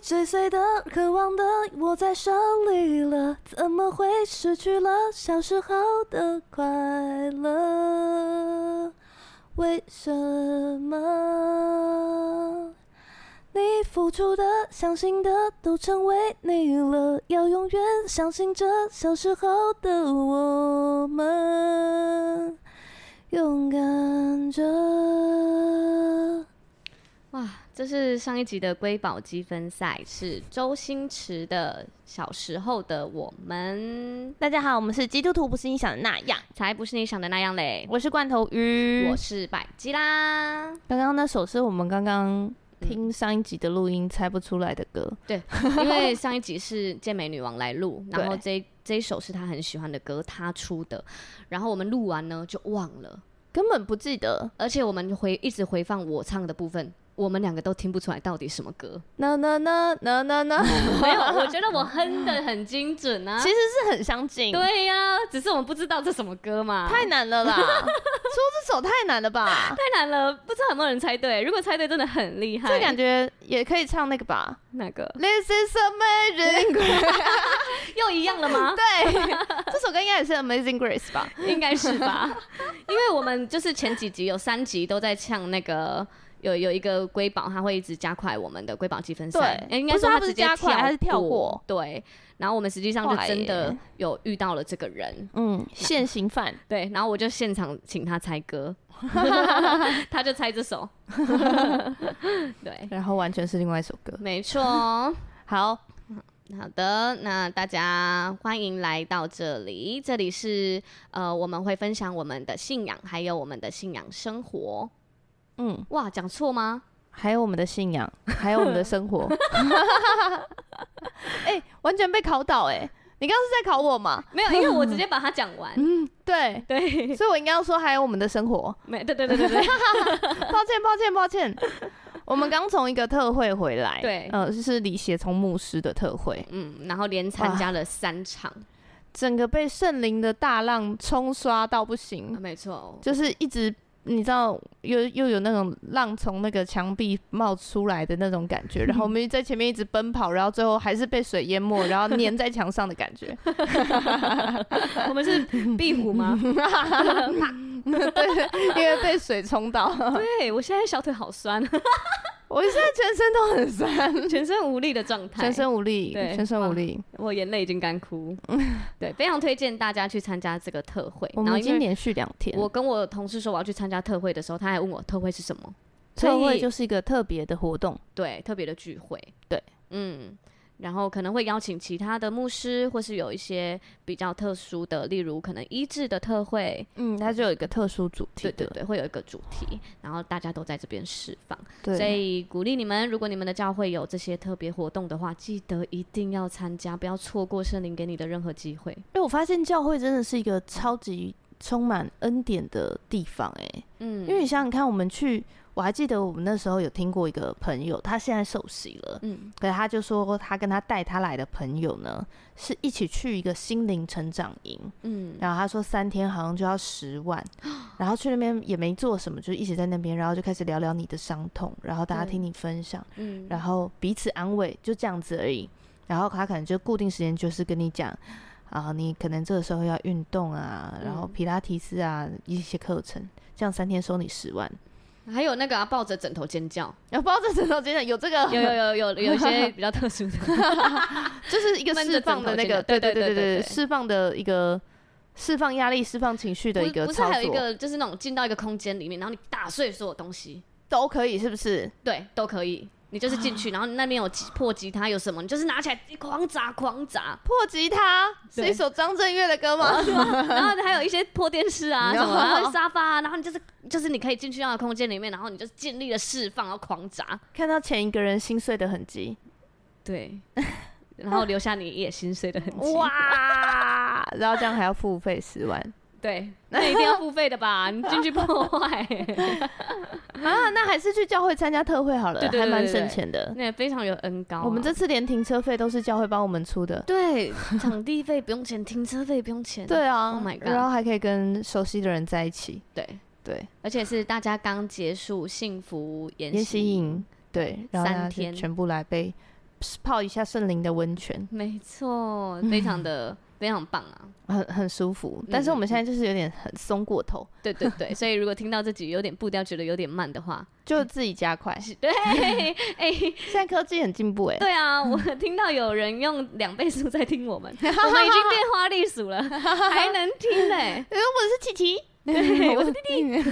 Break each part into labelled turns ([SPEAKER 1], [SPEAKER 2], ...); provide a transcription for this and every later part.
[SPEAKER 1] 追随的、渴望的，握在手里了，怎么会失去了小时候的快乐？为什么？你付出的、相信的，都成为你了，要永远相信着小时候的我们，勇敢着。
[SPEAKER 2] 哇，这是上一集的瑰宝积分赛，是周星驰的小时候的我们。
[SPEAKER 1] 大家好，我们是基督徒，不是你想的那样，
[SPEAKER 2] 才不是你想的那样嘞。
[SPEAKER 1] 我是罐头鱼，
[SPEAKER 2] 我是百吉啦。
[SPEAKER 1] 刚刚那首是我们刚刚听上一集的录音猜不出来的歌，
[SPEAKER 2] 对，因为上一集是健美女王来录，然后这这一首是她很喜欢的歌，她出的，然后我们录完呢就忘了，
[SPEAKER 1] 根本不记得，
[SPEAKER 2] 而且我们回一直回放我唱的部分。我们两个都听不出来到底什么歌。
[SPEAKER 1] 那那那那那那，
[SPEAKER 2] 没有，我觉得我哼的很精准啊。
[SPEAKER 1] 其实是很相近。
[SPEAKER 2] 对呀、啊，只是我们不知道这什么歌嘛。
[SPEAKER 1] 太难了啦，说这首太难了吧？
[SPEAKER 2] 太难了，不知道有没有人猜对。如果猜对，真的很厉害。
[SPEAKER 1] 这感觉也可以唱那个吧？
[SPEAKER 2] 那个
[SPEAKER 1] ？This is amazing grace。
[SPEAKER 2] 又一样了吗？
[SPEAKER 1] 对，这首歌应该也是 Amazing Grace 吧？
[SPEAKER 2] 应该是吧？因为我们就是前几集有三集都在唱那个。有有一个瑰宝，他会一直加快我们的瑰宝积分赛。
[SPEAKER 1] 对，
[SPEAKER 2] 应该说他直接
[SPEAKER 1] 加快还是跳过？
[SPEAKER 2] 对。然后我们实际上就真的有遇到了这个人，
[SPEAKER 1] 嗯，现行犯。
[SPEAKER 2] 对，然后我就现场请他猜歌，他就猜这首。对，
[SPEAKER 1] 然后完全是另外一首歌。
[SPEAKER 2] 没错。
[SPEAKER 1] 好
[SPEAKER 2] 好的，那大家欢迎来到这里，这里是呃，我们会分享我们的信仰，还有我们的信仰生活。嗯，哇，讲错吗？
[SPEAKER 1] 还有我们的信仰，还有我们的生活。哎、欸，完全被考倒哎、欸！你刚刚是在考我吗？
[SPEAKER 2] 没有，因为我直接把它讲完。
[SPEAKER 1] 嗯，对
[SPEAKER 2] 对，
[SPEAKER 1] 所以我应该要说还有我们的生活。
[SPEAKER 2] 没，对对对对对。
[SPEAKER 1] 抱歉抱歉抱歉，我们刚从一个特会回来。
[SPEAKER 2] 对，
[SPEAKER 1] 呃，就是李协从牧师的特会。
[SPEAKER 2] 嗯，然后连参加了三场，
[SPEAKER 1] 整个被圣灵的大浪冲刷到不行。
[SPEAKER 2] 啊、没错，
[SPEAKER 1] 就是一直。你知道又又有那种浪从那个墙壁冒出来的那种感觉，然后我们在前面一直奔跑，然后最后还是被水淹没，然后粘在墙上的感觉。
[SPEAKER 2] 我们是壁虎吗？
[SPEAKER 1] 对，因为被水冲到。
[SPEAKER 2] 对，我现在小腿好酸。
[SPEAKER 1] 我现在全身都很酸，
[SPEAKER 2] 全身无力的状态，
[SPEAKER 1] 全身无力，对，全身无力，
[SPEAKER 2] 我眼泪已经干枯。对，非常推荐大家去参加这个特会。
[SPEAKER 1] 我们已经连续两天，
[SPEAKER 2] 我跟我同事说我要去参加特会的时候，他还问我特会是什么？
[SPEAKER 1] 特会就是一个特别的活动，
[SPEAKER 2] 对，特别的聚会，
[SPEAKER 1] 对，
[SPEAKER 2] 嗯。然后可能会邀请其他的牧师，或是有一些比较特殊的，例如可能医治的特会，
[SPEAKER 1] 嗯，它就有一个特殊主题，
[SPEAKER 2] 对对对，会有一个主题，然后大家都在这边释放，对，所以鼓励你们，如果你们的教会有这些特别活动的话，记得一定要参加，不要错过圣灵给你的任何机会。
[SPEAKER 1] 因为我发现教会真的是一个超级充满恩典的地方，哎，嗯，因为你想想看，我们去。我还记得我们那时候有听过一个朋友，他现在受洗了，嗯，可是他就说他跟他带他来的朋友呢，是一起去一个心灵成长营，嗯，然后他说三天好像就要十万，然后去那边也没做什么，就一起在那边，然后就开始聊聊你的伤痛，然后大家听你分享，嗯，然。后彼此安慰，就这样子而已。然后他可能就固定时间就是跟你讲啊，你可能这个时候要运动啊，然后皮拉提斯啊一些课程，这样三天收你十万。
[SPEAKER 2] 还有那个、啊、抱着枕头尖叫，
[SPEAKER 1] 要抱着枕头尖叫，有这个，
[SPEAKER 2] 有有有有有一些比较特殊的，
[SPEAKER 1] 就是一个释放的那个，对对对对对，释放的一个释放压力、释放情绪的一个操作。不是
[SPEAKER 2] 还有一个就是那种进到一个空间里面，然后你打碎所有东西
[SPEAKER 1] 都可以，是不是？
[SPEAKER 2] 对，都可以。你就是进去，然后那边有破吉他，有什么，你就是拿起来狂砸狂砸。
[SPEAKER 1] 破吉他？是一首张震岳的歌吗？
[SPEAKER 2] 然后还有一些破电视啊 什么，然后沙发啊，然后你就是就是你可以进去那个空间里面，然后你就尽力的释放，然后狂砸，
[SPEAKER 1] 看到前一个人心碎的痕迹，
[SPEAKER 2] 对，然后留下你也心碎的痕迹。
[SPEAKER 1] 哇，然后这样还要付费十万。
[SPEAKER 2] 对，那一定要付费的吧？你进去破坏
[SPEAKER 1] 啊？那还是去教会参加特会好了，对对对对，还蛮省钱的。
[SPEAKER 2] 那也非常有恩高啊。
[SPEAKER 1] 我们这次连停车费都是教会帮我们出的。
[SPEAKER 2] 对，场地费不用钱，停车费不用钱。
[SPEAKER 1] 对啊
[SPEAKER 2] ，Oh my God，
[SPEAKER 1] 然后还可以跟熟悉的人在一起。
[SPEAKER 2] 对
[SPEAKER 1] 对，
[SPEAKER 2] 而且是大家刚结束幸福研习营，
[SPEAKER 1] 对，然后三天全部来被泡一下圣灵的温泉。
[SPEAKER 2] 没错，非常的。非常棒啊，
[SPEAKER 1] 很很舒服。但是我们现在就是有点很松过头。
[SPEAKER 2] 对对对，所以如果听到自己有点步调觉得有点慢的话，
[SPEAKER 1] 就自己加快。
[SPEAKER 2] 对，哎、欸，
[SPEAKER 1] 现在科技很进步哎。
[SPEAKER 2] 对啊，我听到有人用两倍速在听我们，我们已经变花栗鼠了，还能听呢。
[SPEAKER 1] 因为我是琪琪，
[SPEAKER 2] 对，我是弟弟。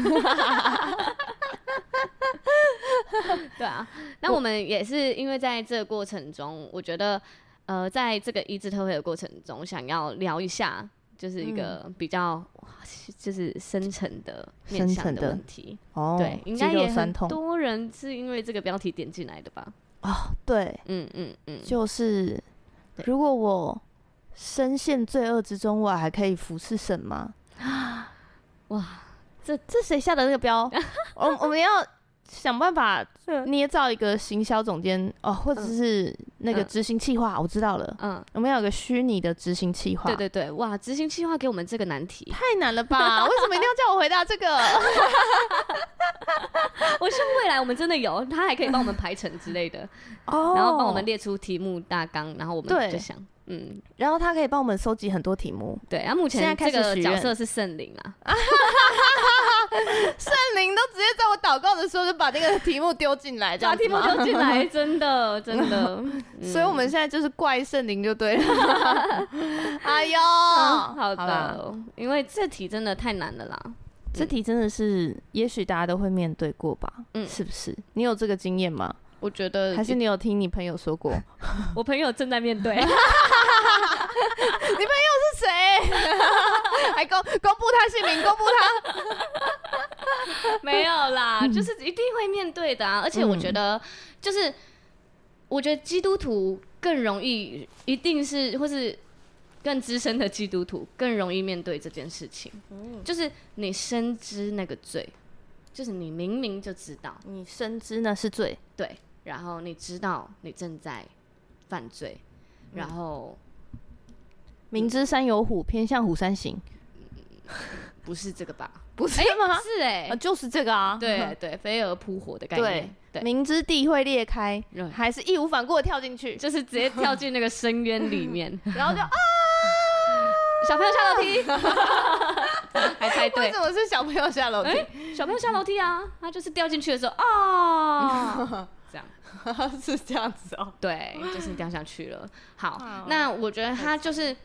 [SPEAKER 2] 对啊，那我们也是因为在这个过程中，我觉得。呃，在这个一字特会的过程中，想要聊一下，就是一个比较，嗯、就是深层的面向的问题。哦，对，应该也很多人是因为这个标题点进来的吧？
[SPEAKER 1] 哦，对，嗯嗯嗯，就是如果我深陷罪恶之中，我还可以服侍神吗？哇，这这谁下的那个标？我我们要。想办法捏造一个行销总监哦，或者是那个执行企划，嗯、我知道了。嗯，我们要有个虚拟的执行企划。
[SPEAKER 2] 对对对，哇，执行企划给我们这个难题，
[SPEAKER 1] 太难了吧？为什么一定要叫我回答这个？
[SPEAKER 2] 我希望未来我们真的有，他还可以帮我们排程之类的，哦，然后帮我们列出题目大纲，然后我们就想。嗯，
[SPEAKER 1] 然后他可以帮我们收集很多题目。
[SPEAKER 2] 对，然后目前这个角色是圣灵啊，
[SPEAKER 1] 圣灵都直接在我祷告的时候就把那个题目丢进来，
[SPEAKER 2] 把题目丢进来，真的真的。
[SPEAKER 1] 所以我们现在就是怪圣灵就对了。哎呦，好
[SPEAKER 2] 的，因为这题真的太难了啦，
[SPEAKER 1] 这题真的是，也许大家都会面对过吧？嗯，是不是？你有这个经验吗？
[SPEAKER 2] 我觉得
[SPEAKER 1] 还是你有听你朋友说过，
[SPEAKER 2] 我朋友正在面对。
[SPEAKER 1] 你朋友是谁？还公公布他姓名，公布他？
[SPEAKER 2] 没有啦，就是一定会面对的啊！而且我觉得，就是我觉得基督徒更容易，一定是或是更资深的基督徒更容易面对这件事情。就是你深知那个罪，就是你明明就知道，
[SPEAKER 1] 你深知那是罪，
[SPEAKER 2] 对。然后你知道你正在犯罪，嗯、然后
[SPEAKER 1] 明知山有虎，偏向虎山行，
[SPEAKER 2] 不是这个吧？
[SPEAKER 1] 不是吗？欸、是哎、欸，就是这个啊！
[SPEAKER 2] 对对，飞蛾扑火的概念。对，
[SPEAKER 1] 对明知地会裂开，嗯、还是义无反顾的跳进去，
[SPEAKER 2] 就是直接跳进那个深渊里面，
[SPEAKER 1] 然后就啊！
[SPEAKER 2] 小朋友下楼梯，还猜对？
[SPEAKER 1] 为什么是小朋友下楼梯？
[SPEAKER 2] 欸、小朋友下楼梯啊，他就是掉进去的时候啊。
[SPEAKER 1] 是这样子哦，
[SPEAKER 2] 对，就是掉下去了。好，好，那我觉得他就是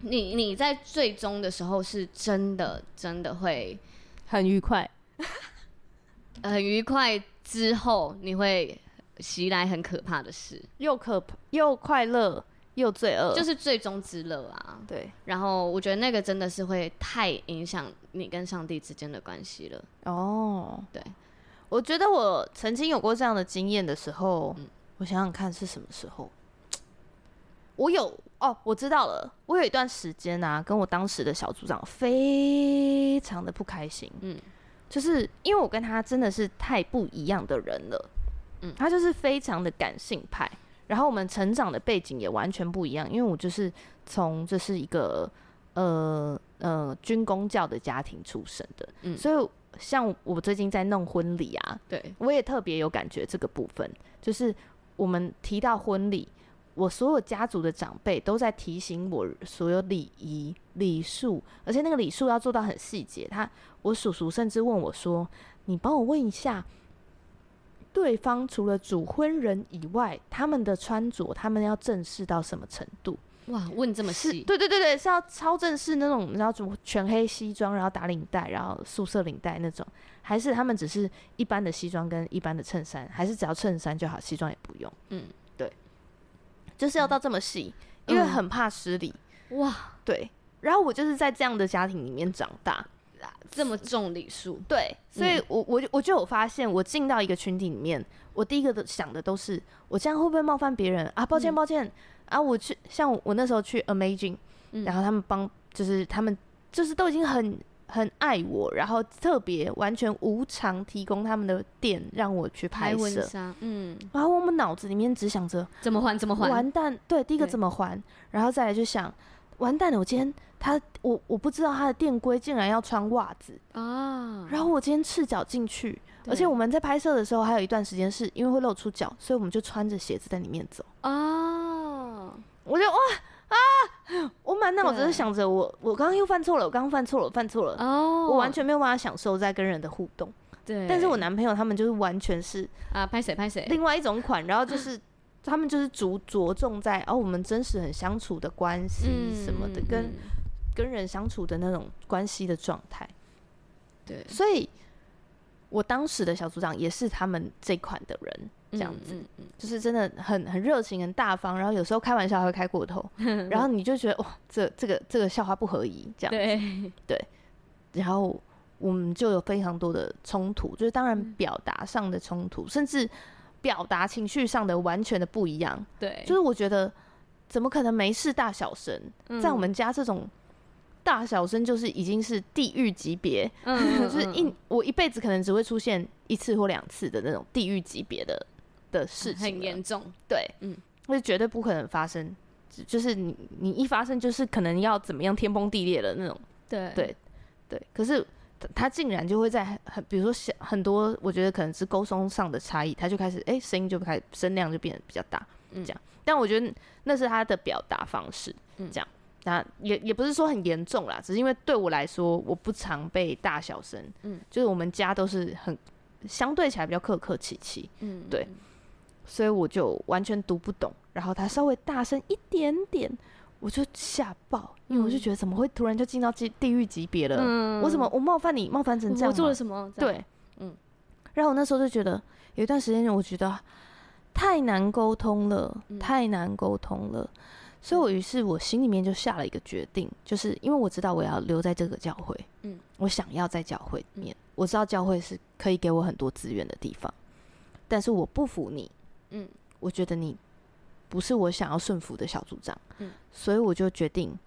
[SPEAKER 2] 你，你在最终的时候是真的，真的会
[SPEAKER 1] 很愉快，
[SPEAKER 2] 很愉快。之后你会袭来很可怕的事，
[SPEAKER 1] 又可怕又快乐又罪恶，
[SPEAKER 2] 就是最终之乐啊。
[SPEAKER 1] 对，
[SPEAKER 2] 然后我觉得那个真的是会太影响你跟上帝之间的关系了。哦，对。
[SPEAKER 1] 我觉得我曾经有过这样的经验的时候，嗯、我想想看是什么时候。我有哦，我知道了。我有一段时间啊，跟我当时的小组长非常的不开心。嗯，就是因为我跟他真的是太不一样的人了。嗯，他就是非常的感性派，然后我们成长的背景也完全不一样。因为我就是从这是一个呃呃军工教的家庭出身的，嗯，所以。像我最近在弄婚礼啊，对，我也特别有感觉这个部分，就是我们提到婚礼，我所有家族的长辈都在提醒我所有礼仪礼数，而且那个礼数要做到很细节。他，我叔叔甚至问我说：“你帮我问一下，对方除了主婚人以外，他们的穿着，他们要正式到什么程度？”
[SPEAKER 2] 哇，问这么细？
[SPEAKER 1] 对对对对，是要超正式那种，然后怎么全黑西装，然后打领带，然后素色领带那种，还是他们只是一般的西装跟一般的衬衫，还是只要衬衫就好，西装也不用？嗯，对，就是要到这么细，嗯、因为很怕失礼。哇，对，然后我就是在这样的家庭里面长大，
[SPEAKER 2] 这么重礼数，
[SPEAKER 1] 对，所以我我我就有发现，我进到一个群体里面，我第一个的想的都是，我这样会不会冒犯别人？啊？抱歉，抱歉。嗯啊，我去，像我，我那时候去 Amazing，、嗯、然后他们帮，就是他们就是都已经很很爱我，然后特别完全无偿提供他们的店让我去拍摄，嗯，然后我们脑子里面只想着
[SPEAKER 2] 怎么还怎么还，
[SPEAKER 1] 完蛋，对，第一个怎么还，然后再来就想，完蛋了，我今天他我我不知道他的店规竟然要穿袜子啊，然后我今天赤脚进去。而且我们在拍摄的时候，还有一段时间是因为会露出脚，所以我们就穿着鞋子在里面走。啊，我就哇啊！我满脑子是想着我，我刚刚又犯错了，我刚刚犯错了，犯错了。哦，我完全没有办法享受在跟人的互动。
[SPEAKER 2] 对，
[SPEAKER 1] 但是我男朋友他们就是完全是
[SPEAKER 2] 啊，拍谁拍谁，
[SPEAKER 1] 另外一种款，然后就是他们就是着着重在哦，我们真实很相处的关系什么的，嗯、跟跟人相处的那种关系的状态。
[SPEAKER 2] 对，
[SPEAKER 1] 所以，我当时的小组长也是他们这款的人，这样子，嗯嗯。嗯、就是真的很很热情、很大方，然后有时候开玩笑还会开过头，然后你就觉得哇，这这个这个笑话不合宜，这样子，
[SPEAKER 2] 对。
[SPEAKER 1] 对，然后我们就有非常多的冲突，就是当然表达上的冲突，嗯、甚至表达情绪上的完全的不一样，
[SPEAKER 2] 对，
[SPEAKER 1] 就是我觉得怎么可能没事大小声，嗯、在我们家这种。大小声就是已经是地狱级别，嗯就是一我一辈子可能只会出现一次或两次的那种地狱级别的的事情，
[SPEAKER 2] 很严重。
[SPEAKER 1] 对，嗯，那绝对不可能发生，就是你你一发生就是可能要怎么样天崩地裂的那种。
[SPEAKER 2] 对。
[SPEAKER 1] 对对，可是他竟然就会在很比如说小很多，我觉得可能是沟通上的差异，他就开始哎声音就开始声量就变得比较大，这样。嗯、但我觉得那是他的表达方式，这样。嗯那也也不是说很严重啦，只是因为对我来说，我不常被大小声，嗯，就是我们家都是很相对起来比较客客气气，嗯，对，所以我就完全读不懂。然后他稍微大声一点点，我就吓爆，因为我就觉得怎么会突然就进到地地狱级别了？嗯，我怎么我冒犯你，冒犯成这样？
[SPEAKER 2] 我做了什么？
[SPEAKER 1] 对，嗯。然后我那时候就觉得有一段时间，我觉得太难沟通了，太难沟通了。所以，我于是我心里面就下了一个决定，就是因为我知道我要留在这个教会，嗯，我想要在教会里面，嗯、我知道教会是可以给我很多资源的地方，但是我不服你，嗯，我觉得你不是我想要顺服的小组长，嗯，所以我就决定，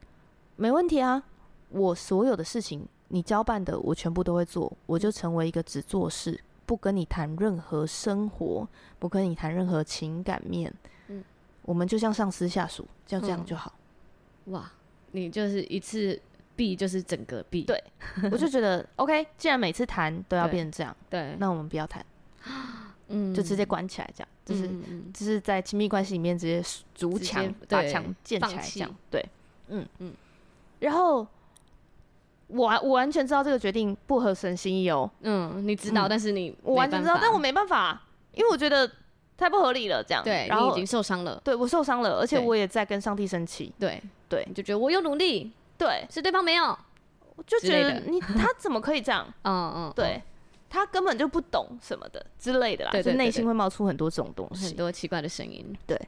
[SPEAKER 1] 没问题啊，我所有的事情你交办的我全部都会做，我就成为一个只做事，不跟你谈任何生活，不跟你谈任何情感面。嗯我们就像上司下属，就这样就好。
[SPEAKER 2] 嗯。哇，你就是一次闭，就是整个闭。
[SPEAKER 1] 对，我就觉得 OK。既然每次谈都要变成这样，对，那我们不要谈，嗯，就直接关起来，这样，就是就是在亲密关系里面直接筑墙，把墙建起来，这样，对，嗯嗯。然后我我完全知道这个决定不合神心意哦。
[SPEAKER 2] 嗯，你知道，但是你
[SPEAKER 1] 我完全知道，但我没办法，因为我觉得。太不合理了，这样
[SPEAKER 2] 对，然后已经受伤了，
[SPEAKER 1] 对我受伤了，而且我也在跟上帝生气，
[SPEAKER 2] 对
[SPEAKER 1] 对，
[SPEAKER 2] 你就觉得我有努力，
[SPEAKER 1] 对，
[SPEAKER 2] 是对方没有，
[SPEAKER 1] 我就觉得你他怎么可以这样？嗯嗯，对，他根本就不懂什么的之类的啦，就内心会冒出很多这种东西，
[SPEAKER 2] 很多奇怪的声音，
[SPEAKER 1] 对，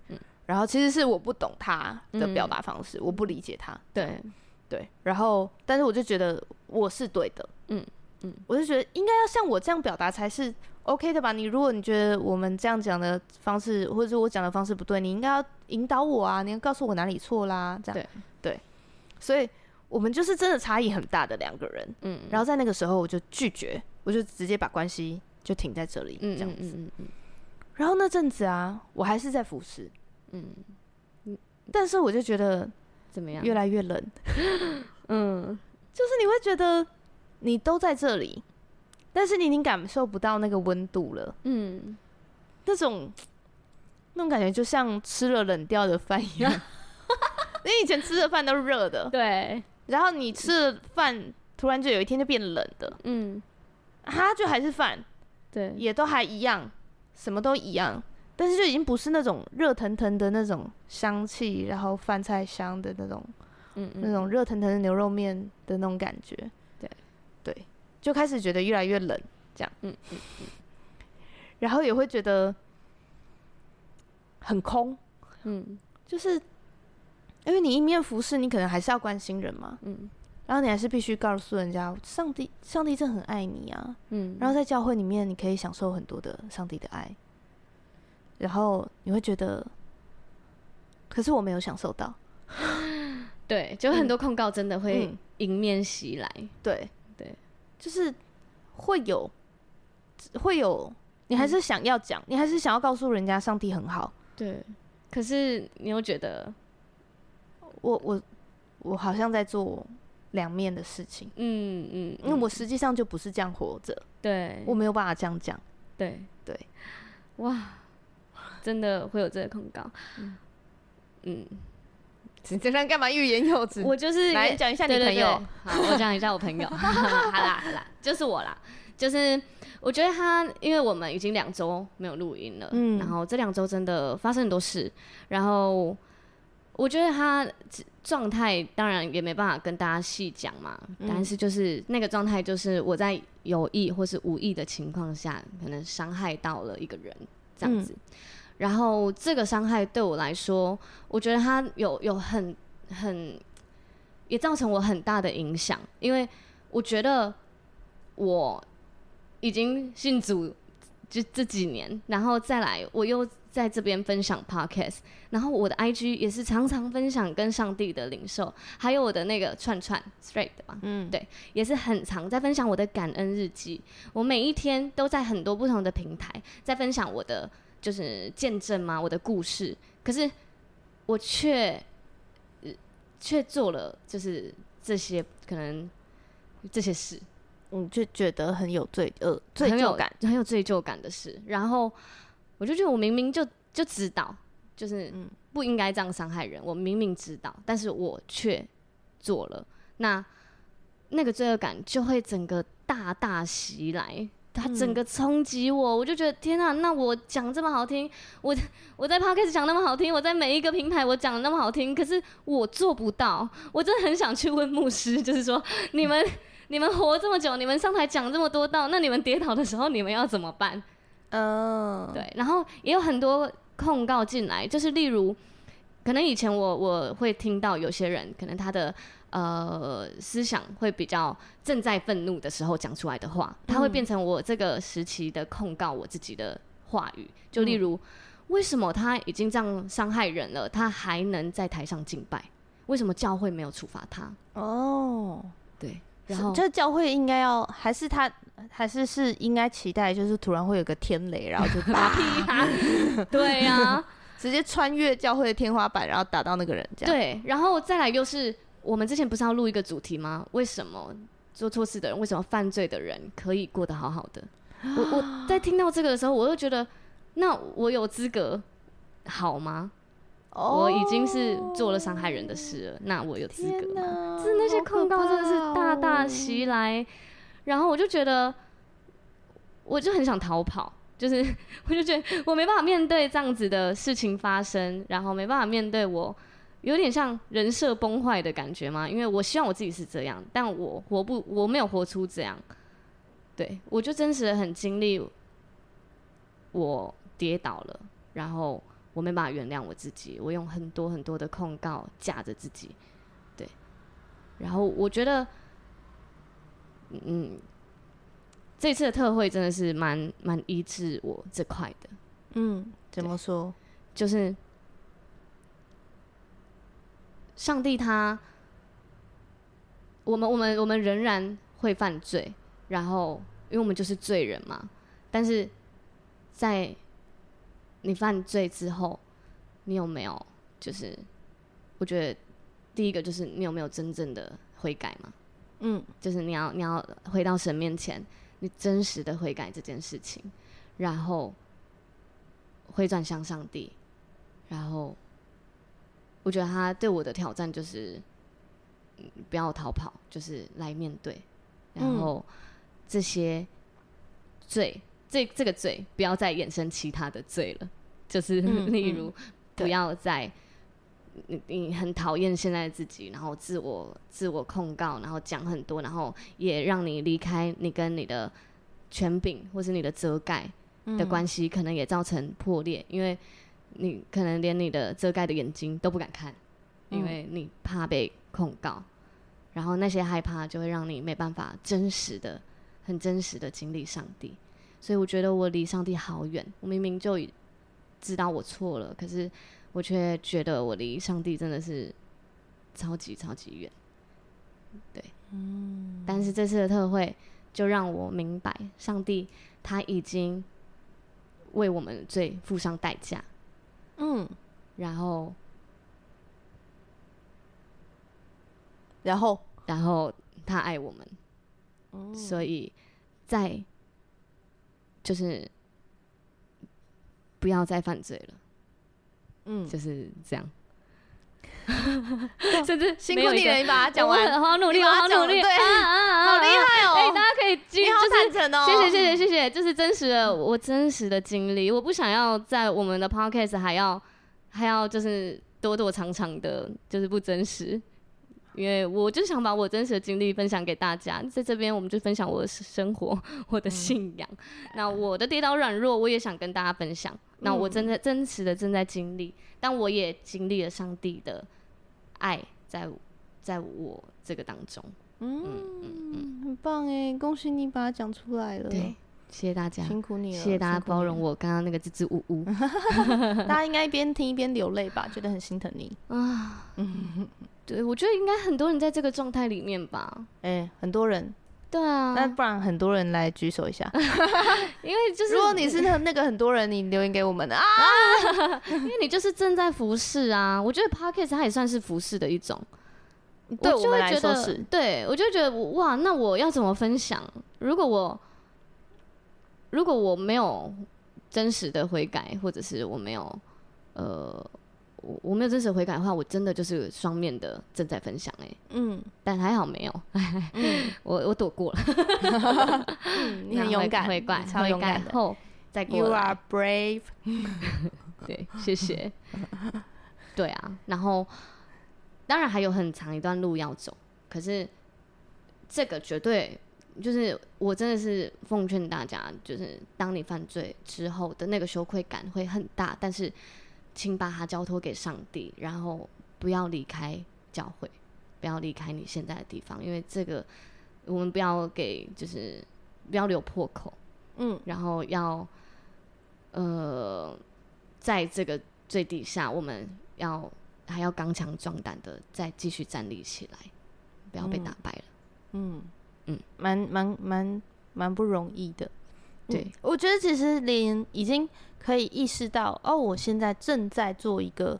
[SPEAKER 1] 然后其实是我不懂他的表达方式，我不理解他，
[SPEAKER 2] 对。
[SPEAKER 1] 对，然后但是我就觉得我是对的，嗯。嗯，我就觉得应该要像我这样表达才是。OK 的吧？你如果你觉得我们这样讲的方式，或者是我讲的方式不对，你应该要引导我啊！你要告诉我哪里错啦？这样。对。对，所以我们就是真的差异很大的两个人。嗯，然后在那个时候我就拒绝，我就直接把关系就停在这里，这样子。嗯嗯嗯嗯。然后那阵子啊，我还是在服侍。嗯嗯。但是我就觉得怎么样？越来越冷。嗯，就是你会觉得你都在这里。但是你已经感受不到那个温度了，嗯，那种那种感觉就像吃了冷掉的饭一样。你以前吃的饭都是热的，
[SPEAKER 2] 对，
[SPEAKER 1] 然后你吃的饭，突然就有一天就变冷的，嗯，它就还是饭，
[SPEAKER 2] 对，
[SPEAKER 1] 也都还一样，什么都一样，但是就已经不是那种热腾腾的那种香气，然后饭菜香的那种，嗯，嗯，那种热腾腾的牛肉面的那种感觉，
[SPEAKER 2] 对，
[SPEAKER 1] 对。就开始觉得越来越冷，这样，嗯嗯嗯，然后也会觉得很空，嗯，就是因为你一面服侍，你可能还是要关心人嘛，嗯，然后你还是必须告诉人家，上帝，上帝真的很爱你啊，嗯，然后在教会里面，你可以享受很多的上帝的爱，然后你会觉得，可是我没有享受到，
[SPEAKER 2] 对，就很多控告真的会迎面袭来，
[SPEAKER 1] 嗯，对。就是会有，会有，你还是想要讲，嗯、你还是想要告诉人家上帝很好，
[SPEAKER 2] 对。可是你又觉得，
[SPEAKER 1] 我我我好像在做两面的事情。
[SPEAKER 2] 嗯嗯，
[SPEAKER 1] 因为我实际上就不是这样活着。
[SPEAKER 2] 对，
[SPEAKER 1] 我没有办法这样讲。
[SPEAKER 2] 对
[SPEAKER 1] 对，
[SPEAKER 2] 哇，真的会有这个控告。嗯。
[SPEAKER 1] 嗯你这样干嘛欲言又止？
[SPEAKER 2] 我就是
[SPEAKER 1] 来讲一下你朋友。
[SPEAKER 2] 我讲一下我朋友。好啦好啦，就是我啦。就是我觉得他，因为我们已经两周没有录音了，嗯，然后这两周真的发生很多事，然后我觉得他状态当然也没办法跟大家细讲嘛，嗯，但是就是那个状态，就是我在有意或是无意的情况下，可能伤害到了一个人这样子。嗯然后这个伤害对我来说，我觉得他有有很很，也造成我很大的影响，因为我觉得我已经信主就这几年，然后再来我又在这边分享 podcast，然后我的 IG 也是常常分享跟上帝的领受，还有我的那个串串 straight 的吧，嗯，对，也是很常在分享我的感恩日记，我每一天都在很多不同的平台在分享我的。就是见证嘛？我的故事，可是我却却做了，就是这些可能这些事，
[SPEAKER 1] 嗯，就觉得很有罪恶、罪疚感，
[SPEAKER 2] 很有罪疚感的事。然后我就觉得，我明明就就知道，就是不应该这样伤害人，我明明知道，但是我却做了，那那个罪恶感就会整个大大袭来。他整个冲击我，我就觉得天啊！那我讲这么好听，我我在 Podcast 讲那么好听，我在每一个平台我讲的那么好听，可是我做不到。我真的很想去问牧师，就是说你们你们活这么久，你们上台讲这么多道，那你们跌倒的时候你们要怎么办？嗯、uh，对。然后也有很多控告进来，就是例如，可能以前我我会听到有些人，可能他的。呃，思想会比较正在愤怒的时候讲出来的话，他会变成我这个时期的控告我自己的话语。就例如，为什么他已经这样伤害人了，他还能在台上敬拜？为什么教会没有处罚他？哦，对，然后
[SPEAKER 1] 这教会应该要，还是他，还是是应该期待，就是突然会有个天雷，然后就打劈他。
[SPEAKER 2] 对呀、啊，
[SPEAKER 1] 直接穿越教会的天花板，然后打到那个人这样。
[SPEAKER 2] 对，然后再来又是。我们之前不是要录一个主题吗？为什么做错事的人，为什么犯罪的人可以过得好好的？我我 在听到这个的时候，我又觉得，那我有资格好吗？Oh, 我已经是做了伤害人的事了，那我有资格吗？就是那些控告真的是大大袭来，然后我就觉得，我就很想逃跑，就是 我就觉得我没办法面对这样子的事情发生，然后没办法面对我。有点像人设崩坏的感觉吗？因为我希望我自己是这样，但我活不，我没有活出这样。对，我就真实的很经历，我跌倒了，然后我没办法原谅我自己，我用很多很多的控告架着自己。对，然后我觉得，嗯，这次的特会真的是蛮蛮医治我这块的。
[SPEAKER 1] 嗯，怎么说？
[SPEAKER 2] 就是。上帝他，我们我们我们仍然会犯罪，然后因为我们就是罪人嘛。但是在你犯罪之后，你有没有就是？我觉得第一个就是你有没有真正的悔改嘛？嗯，就是你要你要回到神面前，你真实的悔改这件事情，然后回转向上帝，然后。我觉得他对我的挑战就是，不要逃跑，就是来面对，然后这些罪，这这个罪不要再衍生其他的罪了，就是 例如不要再你你很讨厌现在的自己，然后自我自我控告，然后讲很多，然后也让你离开你跟你的权柄或是你的遮盖的关系，可能也造成破裂，因为。你可能连你的遮盖的眼睛都不敢看，因为你怕被控告，嗯，然后那些害怕就会让你没办法真实的、很真实的经历上帝。所以我觉得我离上帝好远，我明明就知道我错了，可是我却觉得我离上帝真的是超级超级远。对，嗯。但是这次的特会就让我明白，上帝他已经为我们的罪付上代价。嗯，然后，
[SPEAKER 1] 然后，
[SPEAKER 2] 然后他爱我们，嗯、所以在就是不要再犯罪了，嗯，就是这样。甚至
[SPEAKER 1] 辛苦你了，你把它讲完，
[SPEAKER 2] 好努力，好努力，
[SPEAKER 1] 对，好厉害哦！
[SPEAKER 2] 哎，大家可以记，
[SPEAKER 1] 你好坦诚哦，
[SPEAKER 2] 谢谢，谢谢，谢谢，这是真实的，我真实的经历，我不想要在我们的 podcast 还要还要就是躲躲藏藏的，就是不真实，因为我就想把我真实的经历分享给大家，在这边我们就分享我的生活，我的信仰，那我的跌倒软弱，我也想跟大家分享，那我正在真实的正在经历，但我也经历了上帝的。爱在在我这个当中，嗯
[SPEAKER 1] 嗯嗯，很棒哎，恭喜你把它讲出来了，
[SPEAKER 2] 对，谢谢大家，
[SPEAKER 1] 辛苦你了，
[SPEAKER 2] 谢谢大家包容我刚刚那个支支吾吾，
[SPEAKER 1] 大家应该一边听一边流泪吧，觉得很心疼你。啊，
[SPEAKER 2] 嗯，对，我觉得应该很多人在这个状态里面吧，
[SPEAKER 1] 哎，很多人。
[SPEAKER 2] 对啊，
[SPEAKER 1] 那不然很多人来举手一下，
[SPEAKER 2] 因为就是
[SPEAKER 1] 如果你是那那个很多人，你留言给我们的啊，
[SPEAKER 2] 因为你就是正在服侍啊。我觉得 Podcast 它也算是服侍的一种，
[SPEAKER 1] 对我们来说是。
[SPEAKER 2] 对，我就觉得哇，那我要怎么分享？如果我如果我没有真实的悔改，或者是我没有呃。我我没有真实悔改的话，我真的就是双面的正在分享哎、欸，嗯，但还好没有，嗯、我我躲过了，
[SPEAKER 1] 嗯、你很勇敢，
[SPEAKER 2] 悔改，
[SPEAKER 1] 超勇敢的，后
[SPEAKER 2] 再过
[SPEAKER 1] You are brave，
[SPEAKER 2] 对，谢谢，对啊，然后当然还有很长一段路要走，可是这个绝对就是我真的是奉劝大家，就是当你犯罪之后的那个羞愧感会很大，但是。请把它交托给上帝，然后不要离开教会，不要离开你现在的地方，因为这个我们不要给，就是不要留破口，嗯，然后要呃，在这个最底下，我们要还要刚强壮胆的再继续站立起来，不要被打败了，嗯
[SPEAKER 1] 嗯，蛮蛮蛮蛮不容易的。对，我觉得其实连已经可以意识到，哦，我现在正在做一个，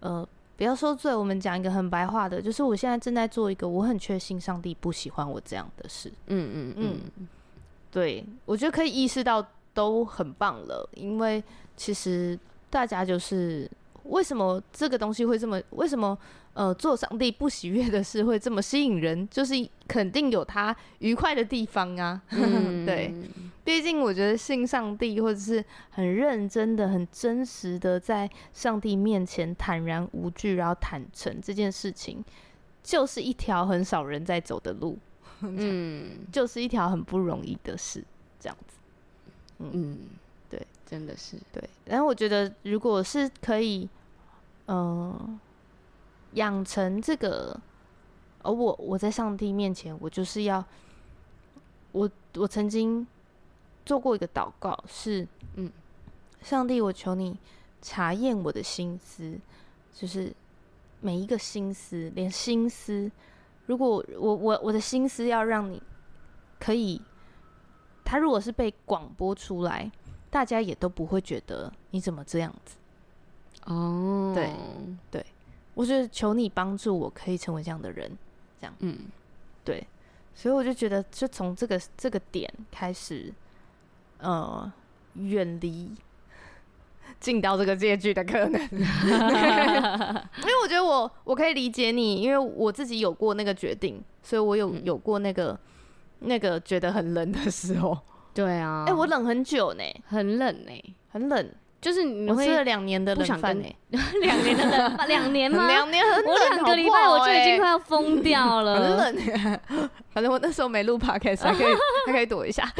[SPEAKER 1] 呃，不要说罪，我们讲一个很白话的，就是我现在正在做一个，我很确信上帝不喜欢我这样的事。嗯嗯嗯，嗯对，我觉得可以意识到都很棒了，因为其实大家就是为什么这个东西会这么，为什么？呃，做上帝不喜悦的事会这么吸引人，就是肯定有他愉快的地方啊。嗯、对，毕竟我觉得信上帝或者是很认真的、很真实的在上帝面前坦然无惧，然后坦诚这件事情，就是一条很少人在走的路。嗯，就是一条很不容易的事，这样子。嗯，
[SPEAKER 2] 真的是
[SPEAKER 1] 对。然后我觉得，如果是可以，嗯、呃。养成这个，而我我在上帝面前，我就是要，我我曾经做过一个祷告，是嗯，上帝，我求你查验我的心思，就是每一个心思，连心思，如果我我我的心思要让你可以，他如果是被广播出来，大家也都不会觉得你怎么这样子，哦，对对。我是求你帮助我，可以成为这样的人，这样，嗯，对，所以我就觉得，就从这个这个点开始，呃，远离进到这个结局的可能，因为我觉得我我可以理解你，因为我自己有过那个决定，所以我有有过那个、嗯、那个觉得很冷的时候，
[SPEAKER 2] 对啊，
[SPEAKER 1] 哎、欸，我冷很久呢，
[SPEAKER 2] 很冷呢，
[SPEAKER 1] 很冷。
[SPEAKER 2] 就是你
[SPEAKER 1] 我吃了两年的冷饭呢，
[SPEAKER 2] 两年的冷饭，两年吗？
[SPEAKER 1] 两年很冷，
[SPEAKER 2] 我两个礼拜我就已经快要疯掉了，
[SPEAKER 1] 很冷。反正我那时候没录 podcast，还可以还可以躲一下。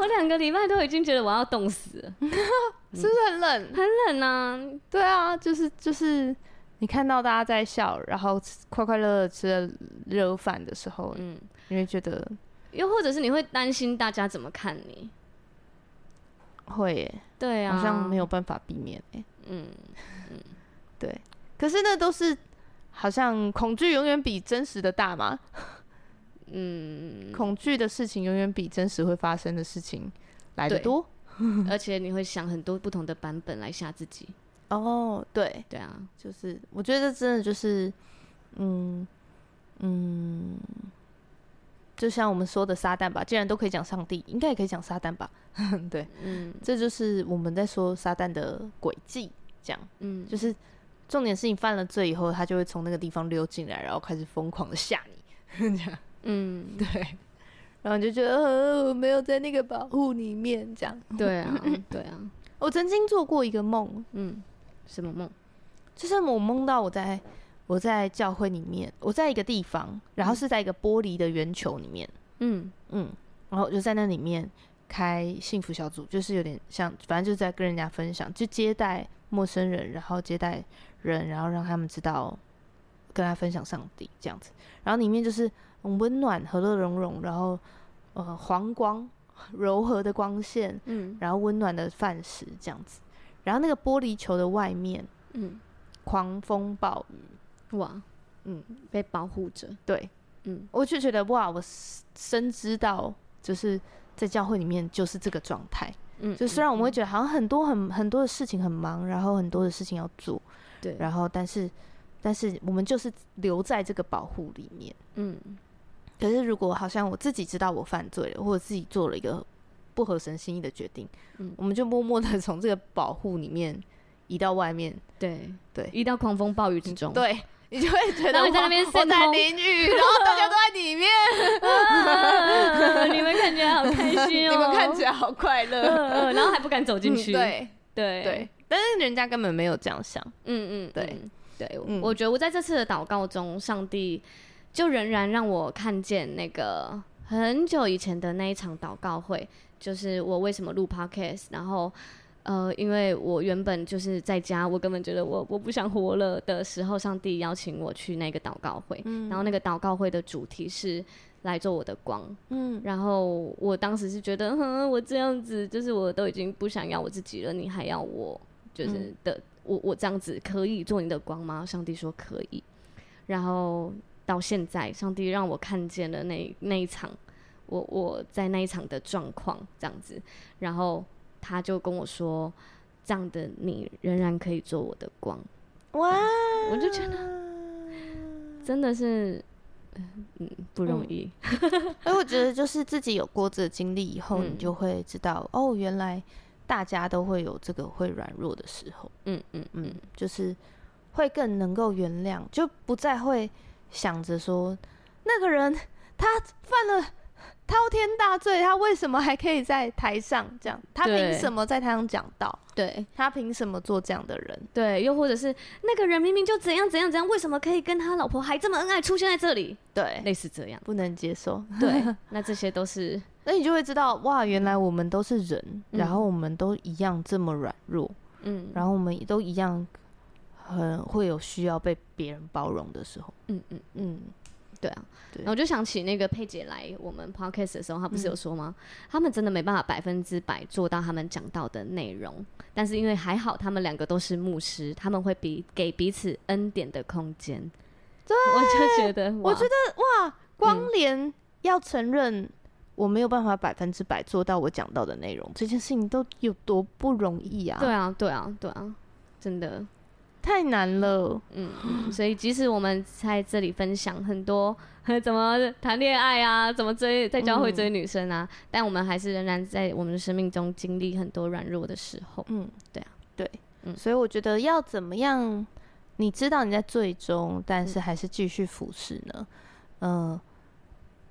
[SPEAKER 2] 我两个礼拜都已经觉得我要冻死了，
[SPEAKER 1] 是不是很冷？
[SPEAKER 2] 很冷啊！
[SPEAKER 1] 对啊，就是就是你看到大家在笑，然后快快乐乐吃了热饭的时候，嗯，你会觉得，
[SPEAKER 2] 又或者是你会担心大家怎么看你。
[SPEAKER 1] 会耶，
[SPEAKER 2] 对啊，
[SPEAKER 1] 好像没有办法避免哎，嗯嗯，对，可是那都是好像恐惧永远比真实的大嘛，嗯，恐惧的事情永远比真实会发生的事情来得多，
[SPEAKER 2] 而且你会想很多不同的版本来吓自己。
[SPEAKER 1] 哦，对，
[SPEAKER 2] 对啊，
[SPEAKER 1] 就是我觉得这真的就是，嗯，嗯，就像我们说的撒旦吧，既然都可以讲上帝，应该也可以讲撒旦吧？对，嗯，这就是我们在说撒旦的轨迹，这样，嗯，就是重点是你犯了罪以后，他就会从那个地方溜进来，然后开始疯狂的吓你，这样，嗯，对，然后你就觉得呃，我没有在那个保护里面，这样，
[SPEAKER 2] 对啊，对啊，
[SPEAKER 1] 我曾经做过一个梦，
[SPEAKER 2] 嗯，什么梦？
[SPEAKER 1] 就是我梦到我在我在教会里面，我在一个地方，然后是在一个玻璃的圆球里面，嗯嗯，然后我就在那里面。开幸福小组，就是有点像，反正就是在跟人家分享，就接待陌生人，然后接待人，然后让他们知道，跟他分享上帝这样子。然后里面就是很温暖、和乐融融，然后呃黄光、柔和的光线，嗯，然后温暖的饭食这样子。然后那个玻璃球的外面，嗯，狂风暴雨，
[SPEAKER 2] 哇，嗯，被保护着，
[SPEAKER 1] 对，嗯，我就觉得哇，我深知到就是。在教会里面就是这个状态，嗯，就虽然我们会觉得好像很多很很多的事情很忙，然后很多的事情要做，对，然后但是但是我们就是留在这个保护里面，嗯。可是如果好像我自己知道我犯罪了，或者自己做了一个不合神心意的决定，嗯，我们就默默的从这个保护里面移到外面，
[SPEAKER 2] 对。
[SPEAKER 1] 对，
[SPEAKER 2] 移到狂风暴雨之中，
[SPEAKER 1] 对。你就会觉得我在那边我在淋雨，然后大家都在里面，
[SPEAKER 2] 你们看起来好开心哦，
[SPEAKER 1] 你们看起来好快乐，
[SPEAKER 2] 然后还不敢走进去，
[SPEAKER 1] 对。
[SPEAKER 2] 对。对，
[SPEAKER 1] 但是人家根本没有这样想，
[SPEAKER 2] 嗯嗯，对。对，我觉得我在这次的祷告中，上帝就仍然让我看见那个很久以前的那一场祷告会，就是我为什么录 Podcast，然后。呃，因为我原本就是在家，我根本觉得我我不想活了的时候，上帝邀请我去那个祷告会，嗯、然后那个祷告会的主题是来做我的光，嗯，然后我当时是觉得，哼，我这样子就是我都已经不想要我自己了，你还要我就是的，嗯、我我这样子可以做你的光吗？上帝说可以，然后到现在，上帝让我看见了那那一场，我我在那一场的状况这样子，然后。他就跟我说：“这样的你仍然可以做我的光。”哇！我就觉得真的是，嗯，不容易。
[SPEAKER 1] 所以我觉得，就是自己有过这个经历以后，你就会知道，嗯、哦，原来大家都会有这个会软弱的时候。嗯嗯嗯，就是会更能够原谅，就不再会想着说那个人他犯了。滔天大罪，他为什么还可以在台上这样？他凭什么在台上讲道？
[SPEAKER 2] 对，
[SPEAKER 1] 他凭什么做这样的人？
[SPEAKER 2] 对，又或者是那个人明明就怎样怎样怎样，为什么可以跟他老婆还这么恩爱出现在这里？
[SPEAKER 1] 对，
[SPEAKER 2] 类似这样，
[SPEAKER 1] 不能接受。
[SPEAKER 2] 对，那这些都是，
[SPEAKER 1] 那你就会知道，哇，原来我们都是人，嗯、然后我们都一样这么软弱，嗯，然后我们都一样很会有需要被别人包容的时候，嗯嗯嗯。嗯
[SPEAKER 2] 对啊，对，然后我就想起那个佩姐来我们 podcast 的时候，她不是有说吗？嗯、他们真的没办法百分之百做到他们讲到的内容，但是因为还好他们两个都是牧师，他们会比给彼此恩典的空间。
[SPEAKER 1] 对，
[SPEAKER 2] 我就觉得，
[SPEAKER 1] 我觉得哇，光连要承认我没有办法百分之百做到我讲到的内容，这件事情都有多不容易啊！
[SPEAKER 2] 对啊，对啊，对啊，真的。
[SPEAKER 1] 太难了，
[SPEAKER 2] 嗯，所以即使我们在这里分享很多 怎么谈恋爱啊，怎么追在教会追女生啊，嗯、但我们还是仍然在我们的生命中经历很多软弱的时候。嗯，对啊，
[SPEAKER 1] 对，嗯，所以我觉得要怎么样，你知道你在最终，但是还是继续服侍呢？嗯、呃，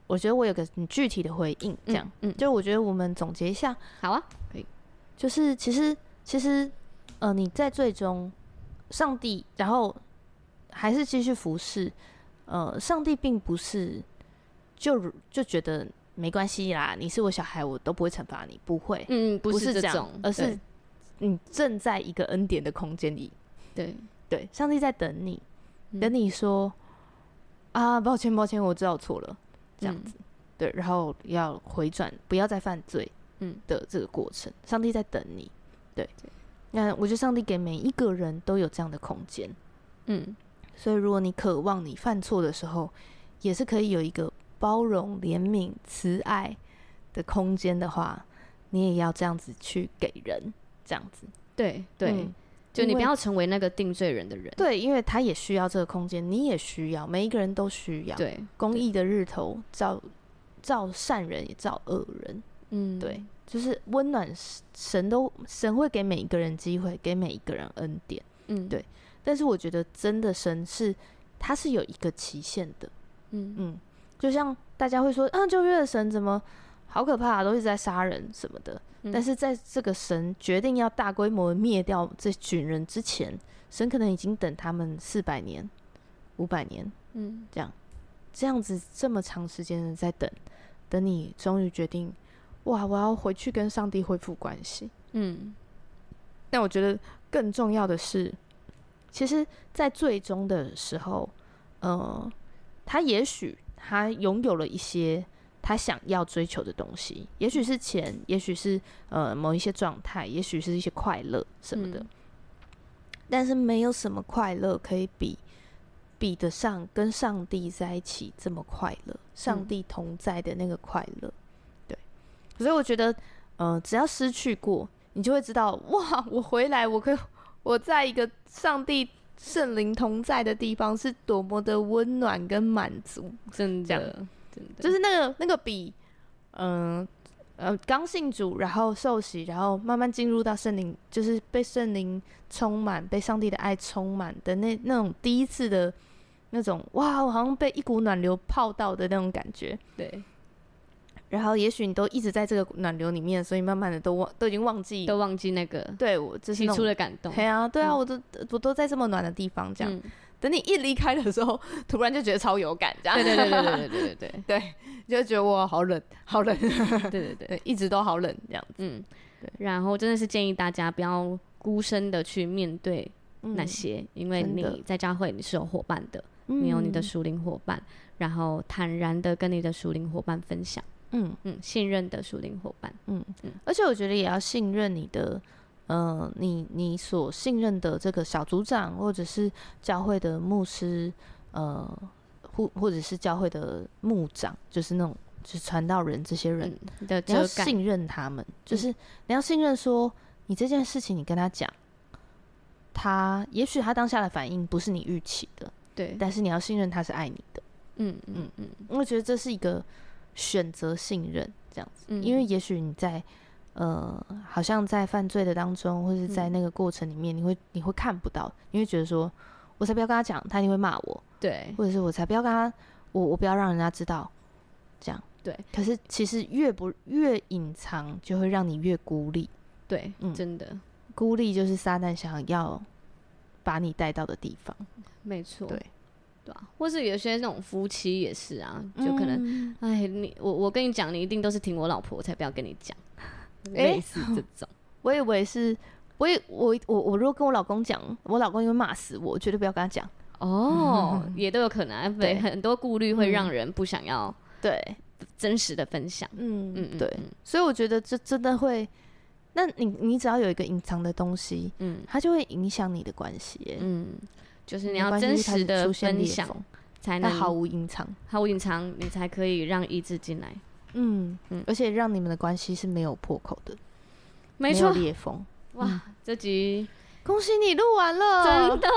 [SPEAKER 1] 我觉得我有个很具体的回应，这样，嗯，嗯。就我觉得我们总结一下，
[SPEAKER 2] 好啊，可以，
[SPEAKER 1] 就是其实其实，呃，你在最终。上帝，然后还是继续服侍。呃，上帝并不是就就觉得没关系啦，你是我小孩，我都不会惩罚你，不会，
[SPEAKER 2] 嗯，不是
[SPEAKER 1] 这种而是你正在一个恩典的空间里，
[SPEAKER 2] 对。
[SPEAKER 1] 对，上帝在等你，等你说、嗯、啊，抱歉抱歉，我知道错了，这样子，嗯、对，然后要回转，不要再犯罪，嗯。的这个过程，嗯、上帝在等你，对。对那我觉得上帝给每一个人都有这样的空间，嗯，所以如果你渴望你犯错的时候，也是可以有一个包容、怜悯、慈爱的空间的话，你也要这样子去给人，这样子，
[SPEAKER 2] 对对，就你不要成为那个定罪人的人。
[SPEAKER 1] 对，因为他也需要这个空间，你也需要，每一个人都需要。
[SPEAKER 2] 对，
[SPEAKER 1] 公益的日头照照善人也照恶人。嗯，对，就是温暖，神都神会给每一个人机会，给每一个人恩典。嗯，对。但是我觉得真的神是，它是有一个期限的。嗯嗯，就像大家会说，啊，旧约的神怎么好可怕，都一直在杀人什么的。嗯、但是在这个神决定要大规模灭掉这群人之前，神可能已经等他们四百年、五百年，嗯，这样这样子这么长时间的在等，等你终于决定。哇！我要回去跟上帝恢复关系。嗯，但我觉得更重要的是，其实，在最终的时候，呃，他也许他拥有了一些他想要追求的东西，也许是钱，也许是呃某一些状态，也许是一些快乐什么的。嗯，但是没有什么快乐可以比比得上跟上帝在一起这么快乐，上帝同在的那个快乐。所以我觉得，呃，只要失去过，你就会知道，哇，我回来，我可以，我在一个上帝圣灵同在的地方，是多么的温暖跟满足，
[SPEAKER 2] 真的，真的，
[SPEAKER 1] 就是那个那个比，嗯呃，呃，刚信主，然后受洗，然后慢慢进入到圣灵，就是被圣灵充满，被上帝的爱充满的那那种第一次的那种，哇，我好像被一股暖流泡到的那种感觉，
[SPEAKER 2] 对。
[SPEAKER 1] 然后，也许你都一直在这个暖流里面，所以慢慢的都忘，都已经忘记，
[SPEAKER 2] 都忘记那个
[SPEAKER 1] 对我这是
[SPEAKER 2] 起初的感动。
[SPEAKER 1] 对啊，对啊，嗯、我都我都在这么暖的地方，这样。嗯、等你一离开的时候，突然就觉得超有感，这样。
[SPEAKER 2] 对对对对对对对对
[SPEAKER 1] 对，就觉得我好冷，好冷。
[SPEAKER 2] 对对对，
[SPEAKER 1] 对，一直都好冷这样子。
[SPEAKER 2] 嗯，对。然后真的是建议大家不要孤身的去面对那些，嗯、因为你在家会你是有伙伴的，你有你的属灵伙伴，然后坦然的跟你的属灵伙伴分享。嗯。嗯，信任的属灵伙伴，嗯。嗯，
[SPEAKER 1] 而且我觉得也要信任你的，呃，你你所信任的这个小组长，或者是教会的牧师，呃，或或者是教会的牧长，就是那种就是传道人这些人，
[SPEAKER 2] 嗯、的
[SPEAKER 1] 你要信任他们，就是你要信任说，你这件事情你跟他讲，他也许他当下的反应不是你预期的，
[SPEAKER 2] 对，
[SPEAKER 1] 但是你要信任他是爱你的，嗯嗯。嗯，我觉得这是一个。选择信任这样子，嗯、因为也许你在呃，好像在犯罪的当中，或者在那个过程里面，你会你会看不到，你会觉得说，我才不要跟他讲，他一定会骂我，
[SPEAKER 2] 对，
[SPEAKER 1] 或者是我才不要跟他，我我不要让人家知道，这样，
[SPEAKER 2] 对。
[SPEAKER 1] 可是其实越不越隐藏，就会让你越孤立，
[SPEAKER 2] 对，嗯，真的，
[SPEAKER 1] 孤立就是撒旦想要把你带到的地方，
[SPEAKER 2] 没错，
[SPEAKER 1] 对。
[SPEAKER 2] 对啊，或是有些那种夫妻也是啊，就可能，哎、嗯，你我我跟你讲，你一定都是听我老婆，我才不要跟你讲，类似这种。
[SPEAKER 1] 我以为是，我以我我我如果跟我老公讲，我老公因为骂死我，绝对不要跟他讲。
[SPEAKER 2] 哦，嗯、也都有可能，对，很多顾虑会让人不想要
[SPEAKER 1] 对
[SPEAKER 2] 真实的分享。
[SPEAKER 1] 嗯嗯，对，所以我觉得这真的会，那你你只要有一个隐藏的东西，嗯，它就会影响你的关系，嗯。
[SPEAKER 2] 就是你要真实的分享，才能
[SPEAKER 1] 毫无隐藏，
[SPEAKER 2] 毫无隐藏，你才可以让医治进来。
[SPEAKER 1] 嗯嗯，而且让你们的关系是没有破口的，
[SPEAKER 2] 没错，
[SPEAKER 1] 裂缝。
[SPEAKER 2] 哇，这集
[SPEAKER 1] 恭喜你录完了，
[SPEAKER 2] 真的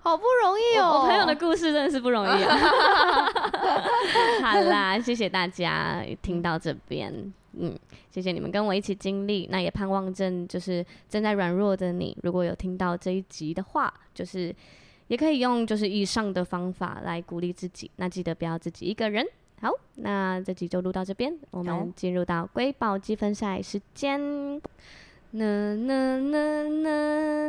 [SPEAKER 1] 好不容易哦。
[SPEAKER 2] 我朋友的故事真的是不容易啊。好啦，谢谢大家听到这边。嗯，谢谢你们跟我一起经历，那也盼望正就是正在软弱的你，如果有听到这一集的话，就是也可以用就是以上的方法来鼓励自己。那记得不要自己一个人。好，那这集就录到这边，我们进入到瑰宝积分赛时间。那那那那